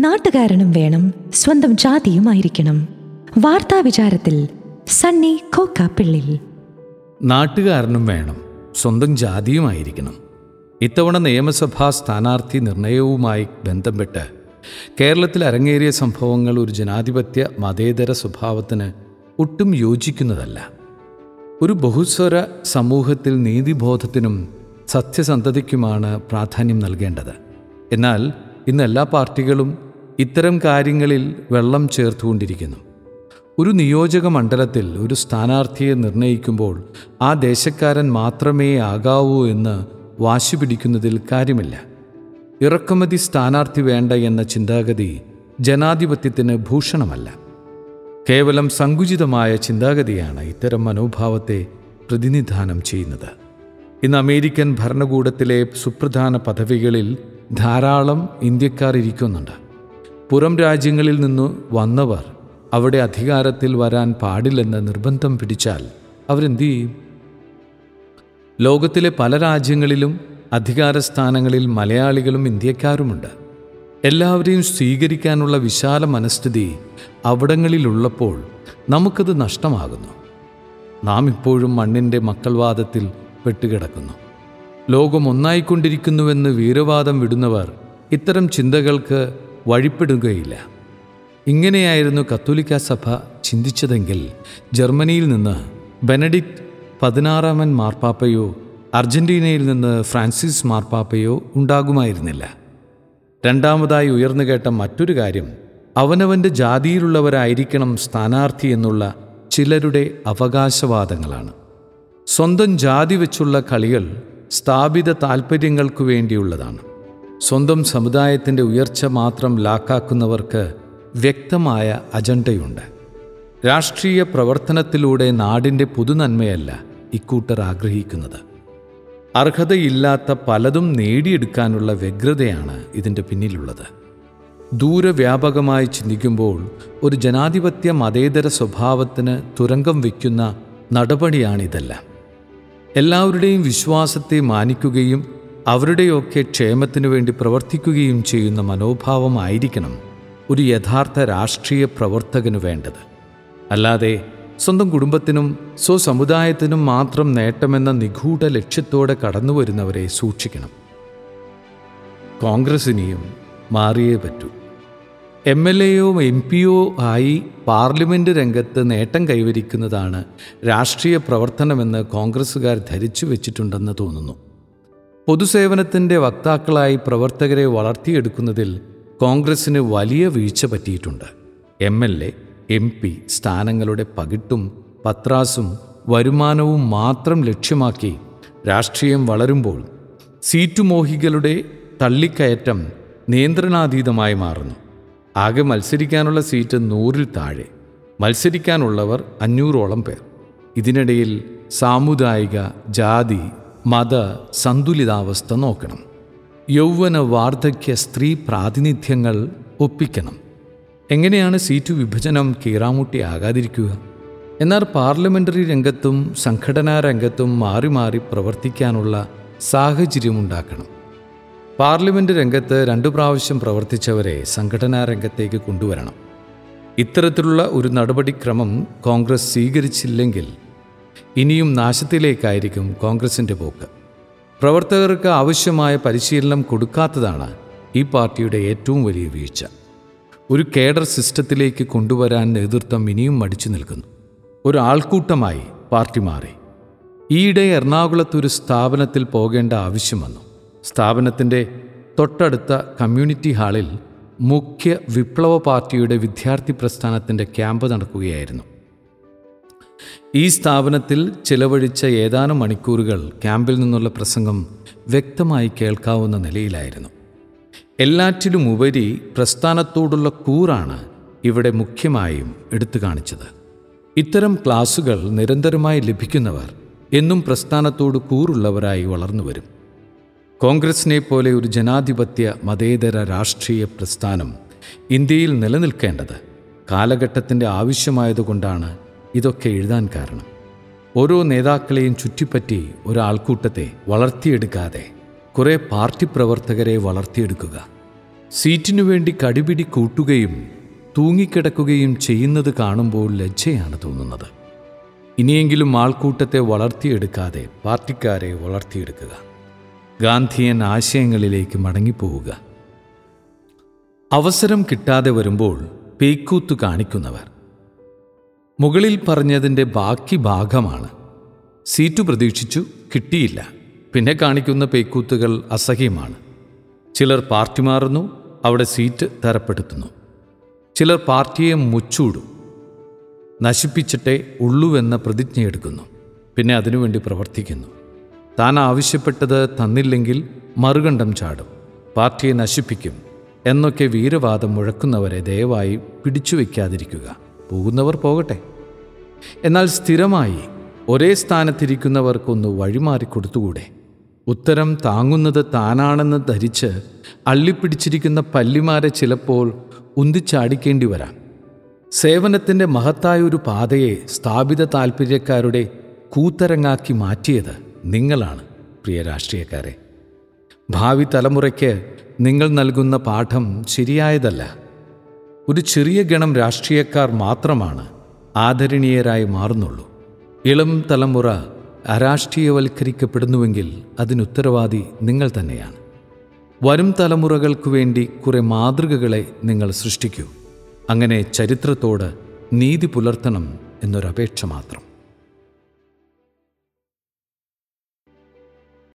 നാട്ടുകാരനും വേണം സ്വന്തം ജാതിയുമായിരിക്കണം. വാർത്താ വിചാരത്തിൽ സണ്ണി കോക്കാപ്പിള്ളിൽ. നാട്ടുകാരനും വേണം സ്വന്തം ജാതിയുമായിരിക്കണം. ഇത്തവണ നിയമസഭാ സ്ഥാനാർത്ഥി നിർണയവുമായി ബന്ധപ്പെട്ട് കേരളത്തിൽ അരങ്ങേറിയ സംഭവങ്ങൾ ഒരു ജനാധിപത്യ മതേതര സ്വഭാവത്തിന് ഒട്ടും യോജിക്കുന്നതല്ല. ഒരു ബഹുസ്വര സമൂഹത്തിൽ നീതിബോധത്തിനും സത്യസന്ധതയ്ക്കുമാണ് പ്രാധാന്യം നൽകേണ്ടത്. എന്നാൽ ഇന്ന് എല്ലാ പാർട്ടികളും ഇത്തരം കാര്യങ്ങളിൽ വെള്ളം ചേർത്തുകൊണ്ടിരിക്കുന്നു. ഒരു നിയോജക മണ്ഡലത്തിൽ ഒരു സ്ഥാനാർത്ഥിയെ നിർണയിക്കുമ്പോൾ ആ ദേശക്കാരൻ മാത്രമേ ആകാവൂ എന്ന് വാശി പിടിക്കുന്നതിൽ കാര്യമില്ല. ഇറക്കുമതി സ്ഥാനാർത്ഥി വേണ്ട എന്ന ചിന്താഗതി ജനാധിപത്യത്തിന് ഭൂഷണമല്ല. കേവലം സങ്കുചിതമായ ചിന്താഗതിയാണ് ഇത്തരം മനോഭാവത്തെ പ്രതിനിധാനം ചെയ്യുന്നത്. ഇന്ന് അമേരിക്കൻ ഭരണകൂടത്തിലെ സുപ്രധാന പദവികളിൽ ധാരാളം ഇന്ത്യക്കാർ ഇരിക്കുന്നുണ്ട്. പുറം രാജ്യങ്ങളിൽ നിന്നു വന്നവർ അവിടെ അധികാരത്തിൽ വരാൻ പാടില്ലെന്ന് നിർബന്ധം പിടിച്ചാൽ അവരെന്തു ചെയ്യും? ലോകത്തിലെ പല രാജ്യങ്ങളിലും അധികാര സ്ഥാനങ്ങളിൽ മലയാളികളും ഇന്ത്യക്കാരുമുണ്ട്. എല്ലാവരെയും സ്വീകരിക്കാനുള്ള വിശാല മനസ്ഥിതി അവിടങ്ങളിലുള്ളപ്പോൾ നമുക്കത് നഷ്ടമാകുന്നു. നാം ഇപ്പോഴും മണ്ണിന്റെ മക്കൾവാദത്തിൽ പെട്ടുകിടക്കുന്നു. ലോകം ഒന്നായിക്കൊണ്ടിരിക്കുന്നുവെന്ന് വീരവാദം വിടുന്നവർ ഇത്തരം ചിന്തകൾക്ക് വഴിപ്പെടുകയില്ല. ഇങ്ങനെയായിരുന്നു കത്തോലിക്ക സഭ ചിന്തിച്ചതെങ്കിൽ ജർമ്മനിയിൽ നിന്ന് ബെനഡിക്റ്റ് പതിനാറാമൻ മാർപ്പാപ്പയോ അർജന്റീനയിൽ നിന്ന് ഫ്രാൻസിസ് മാർപ്പാപ്പയോ ഉണ്ടാകുമായിരുന്നില്ല. രണ്ടാമതായി ഉയർന്നു കേട്ട മറ്റൊരു കാര്യം അവനവന്റെ ജാതിയിലുള്ളവരായിരിക്കണം സ്ഥാനാർത്ഥി എന്നുള്ള ചിലരുടെ അവകാശവാദങ്ങളാണ്. സ്വന്തം ജാതി വെച്ചുള്ള കളികൾ സ്ഥാപിത താൽപ്പര്യങ്ങൾക്കു വേണ്ടിയുള്ളതാണ്. സ്വന്തം സമുദായത്തിന്റെ ഉയർച്ച മാത്രം ലാക്കാക്കുന്നവർക്ക് വ്യക്തമായ അജണ്ടയുണ്ട്. രാഷ്ട്രീയ പ്രവർത്തനത്തിലൂടെ നാടിന്റെ പുതുനന്മയല്ല ഇക്കൂട്ടർ ആഗ്രഹിക്കുന്നത്. അർഹതയില്ലാത്ത പലതും നേടിയെടുക്കാനുള്ള വ്യഗ്രതയാണ് ഇതിന്റെ പിന്നിലുള്ളത്. ദൂരവ്യാപകമായി ചിന്തിക്കുമ്പോൾ ഒരു ജനാധിപത്യ മതേതര സ്വഭാവത്തിന് തുരങ്കം വയ്ക്കുന്ന നടപടിയാണിതെല്ലാം. എല്ലാവരുടെയും വിശ്വാസത്തെ മാനിക്കുകയും അവരുടെയൊക്കെ ക്ഷേമത്തിനു വേണ്ടി പ്രവർത്തിക്കുകയും ചെയ്യുന്ന മനോഭാവമായിരിക്കണം ഒരു യഥാർത്ഥ രാഷ്ട്രീയ പ്രവർത്തകന് വേണ്ടത്. അല്ലാതെ സ്വന്തം കുടുംബത്തിനും സ്വസമുദായത്തിനും മാത്രം നേട്ടമെന്ന നിഗൂഢ ലക്ഷ്യത്തോടെ കടന്നു വരുന്നവരെ സൂക്ഷിക്കണം. കോൺഗ്രസിനെയും മാറിയേ പറ്റൂ. എം എൽ എയോ എം പിയോ ആയി പാർലമെന്റ് രംഗത്ത് നേട്ടം കൈവരിക്കുന്നതാണ് രാഷ്ട്രീയ പ്രവർത്തനമെന്ന് കോൺഗ്രസ്സുകാർ ധരിച്ചു വെച്ചിട്ടുണ്ടെന്ന് തോന്നുന്നു. പൊതുസേവനത്തിന്റെ വക്താക്കളായി പ്രവർത്തകരെ വളർത്തിയെടുക്കുന്നതിൽ കോൺഗ്രസിന് വലിയ വീഴ്ച പറ്റിയിട്ടുണ്ട്. M L A M P സ്ഥാനങ്ങളുടെ പകിട്ടും പത്രാസും വരുമാനവും മാത്രം ലക്ഷ്യമാക്കി രാഷ്ട്രീയം വളരുമ്പോൾ സീറ്റുമോഹികളുടെ തള്ളിക്കയറ്റം നിയന്ത്രണാതീതമായി മാറുന്നു. ആകെ മത്സരിക്കാനുള്ള സീറ്റ് നൂറിൽ താഴെ. മത്സരിക്കാനുള്ളവർ അഞ്ഞൂറോളം പേർ. ഇതിനിടയിൽ സാമുദായിക ജാതി മത സന്തുലിതാവസ്ഥ നോക്കണം. യൗവന വാർദ്ധക്യ സ്ത്രീ പ്രാതിനിധ്യങ്ങൾ ഒപ്പിക്കണം. എങ്ങനെയാണ് സീറ്റ് വിഭജനം കീറാമുട്ടി ആകാതിരിക്കുക? എന്നാൽ പാർലമെന്ററി രംഗത്തും സംഘടനാ രംഗത്തും മാറി മാറി പ്രവർത്തിക്കാനുള്ള സാഹചര്യമുണ്ടാക്കണം. പാർലമെന്റ് രംഗത്ത് രണ്ടു പ്രാവശ്യം പ്രവർത്തിച്ചവരെ സംഘടനാ രംഗത്തേക്ക് കൊണ്ടുവരണം. ഇത്തരത്തിലുള്ള ഒരു നടപടിക്രമം കോൺഗ്രസ് സ്വീകരിച്ചില്ലെങ്കിൽ ഇനിയും നാശത്തിലേക്കായിരിക്കും കോൺഗ്രസിന്റെ പോക്ക്. പ്രവർത്തകർക്ക് ആവശ്യമായ പരിശീലനം കൊടുക്കാത്തതാണ് ഈ പാർട്ടിയുടെ ഏറ്റവും വലിയ വീഴ്ച. ഒരു കേഡർ സിസ്റ്റത്തിലേക്ക് കൊണ്ടുവരാൻ നേതൃത്വം ഇനിയും മടിച്ചു നിൽക്കുന്നു. ഒരു ആൾക്കൂട്ടമായി പാർട്ടി മാറി. ഈയിടെ എറണാകുളത്ത് ഒരു സ്ഥാപനത്തിൽ പോകേണ്ട ആവശ്യം വന്നു. സ്ഥാപനത്തിന്റെ തൊട്ടടുത്ത കമ്മ്യൂണിറ്റി ഹാളിൽ മുഖ്യ വിപ്ലവ പാർട്ടിയുടെ വിദ്യാർത്ഥി പ്രസ്ഥാനത്തിന്റെ ക്യാമ്പ് നടക്കുകയായിരുന്നു. ഈ സ്ഥാപനത്തിൽ ചിലവഴിച്ച ഏതാനും മണിക്കൂറുകൾ ക്യാമ്പിൽ നിന്നുള്ള പ്രസംഗം വ്യക്തമായി കേൾക്കാവുന്ന നിലയിലായിരുന്നു. എല്ലാറ്റിലുമുപരി പ്രസ്ഥാനത്തോടുള്ള കൂറാണ് ഇവിടെ മുഖ്യമായും എടുത്തു കാണിച്ചത്. ഇത്തരം ക്ലാസുകൾ നിരന്തരമായി ലഭിക്കുന്നവർ എന്നും പ്രസ്ഥാനത്തോട് കൂറുള്ളവരായി വളർന്നു വരും. കോൺഗ്രസിനെ പോലെ ഒരു ജനാധിപത്യ മതേതര രാഷ്ട്രീയ പ്രസ്ഥാനം ഇന്ത്യയിൽ നിലനിൽക്കേണ്ടത് കാലഘട്ടത്തിന്റെ ആവശ്യമായതുകൊണ്ടാണ് ഇതൊക്കെ എഴുതാൻ കാരണം. ഓരോ നേതാക്കളെയും ചുറ്റിപ്പറ്റി ഒരാൾക്കൂട്ടത്തെ വളർത്തിയെടുക്കാതെ കുറേ പാർട്ടി പ്രവർത്തകരെ വളർത്തിയെടുക്കുക. സീറ്റിനു വേണ്ടി കടിപിടി കൂട്ടുകയും തൂങ്ങിക്കിടക്കുകയും ചെയ്യുന്നത് കാണുമ്പോൾ ലജ്ജയാണ് തോന്നുന്നത്. ഇനിയെങ്കിലും ആൾക്കൂട്ടത്തെ വളർത്തിയെടുക്കാതെ പാർട്ടിക്കാരെ വളർത്തിയെടുക്കുക. ഗാന്ധിയൻ ആശയങ്ങളിലേക്ക് മടങ്ങിപ്പോവുക. അവസരം കിട്ടാതെ വരുമ്പോൾ പേക്കൂത്തു കാണിക്കുന്നവർ. മുകളിൽ പറഞ്ഞതിന്റെ ബാക്കി ഭാഗമാണ്. സീറ്റു പ്രതീക്ഷിച്ചു കിട്ടിയില്ല. പിന്നെ കാണിക്കുന്ന പേക്കൂത്തുകൾ അസഹ്യമാണ്. ചിലർ പാർട്ടി മാറുന്നു അവിടെ സീറ്റ് തരപ്പെടുത്തുന്നു. ചിലർ പാർട്ടിയെ മുച്ചൂടും. നശിപ്പിച്ചിട്ടേ ഉള്ളുവെന്ന പ്രതിജ്ഞയെടുക്കുന്നു. പിന്നെ അതിനുവേണ്ടി പ്രവർത്തിക്കുന്നു. താൻ ആവശ്യപ്പെട്ടത് തന്നില്ലെങ്കിൽ മറുകണ്ഠം ചാടും. പാർട്ടിയെ നശിപ്പിക്കും. എന്നൊക്കെ വീരവാദം മുഴക്കുന്നവരെ ദയവായി പിടിച്ചു വയ്ക്കാതിരിക്കുക പോകുന്നവർ പോകട്ടെ. എന്നാൽ സ്ഥിരമായി ഒരേ സ്ഥാനത്തിരിക്കുന്നവർക്കൊന്ന് വഴിമാറി കൊടുത്തുകൂടെ. ഉത്തരം താങ്ങുന്നത് താനാണെന്ന് ധരിച്ച് അള്ളിപ്പിടിച്ചിരിക്കുന്ന പല്ലിമാരെ ചിലപ്പോൾ ഉന്തിച്ചാടിക്കേണ്ടി വരാം. സേവനത്തിന്റെ മഹത്തായ ഒരു പാതയെ സ്ഥാപിത താൽപ്പര്യക്കാരുടെ കൂത്തരങ്ങാക്കി മാറ്റിയത് നിങ്ങളാണ് പ്രിയ രാഷ്ട്രീയക്കാരെ. ഭാവി തലമുറയ്ക്ക് നിങ്ങൾ നൽകുന്ന പാഠം ശരിയായതല്ല. ഒരു ചെറിയ ഗണം രാഷ്ട്രീയക്കാർ മാത്രമാണ് ആദരണീയരായി മാറുന്നുള്ളൂ. ഇളം തലമുറ അരാഷ്ട്രീയവൽക്കരിക്കപ്പെടുന്നുവെങ്കിൽ അതിനുത്തരവാദി നിങ്ങൾ തന്നെയാണ്. വരും തലമുറകൾക്കു വേണ്ടി കുറെ മാതൃകകളെ നിങ്ങൾ സൃഷ്ടിക്കൂ. അങ്ങനെ ചരിത്രത്തോട് നീതി പുലർത്തണം എന്നൊരപേക്ഷ മാത്രം.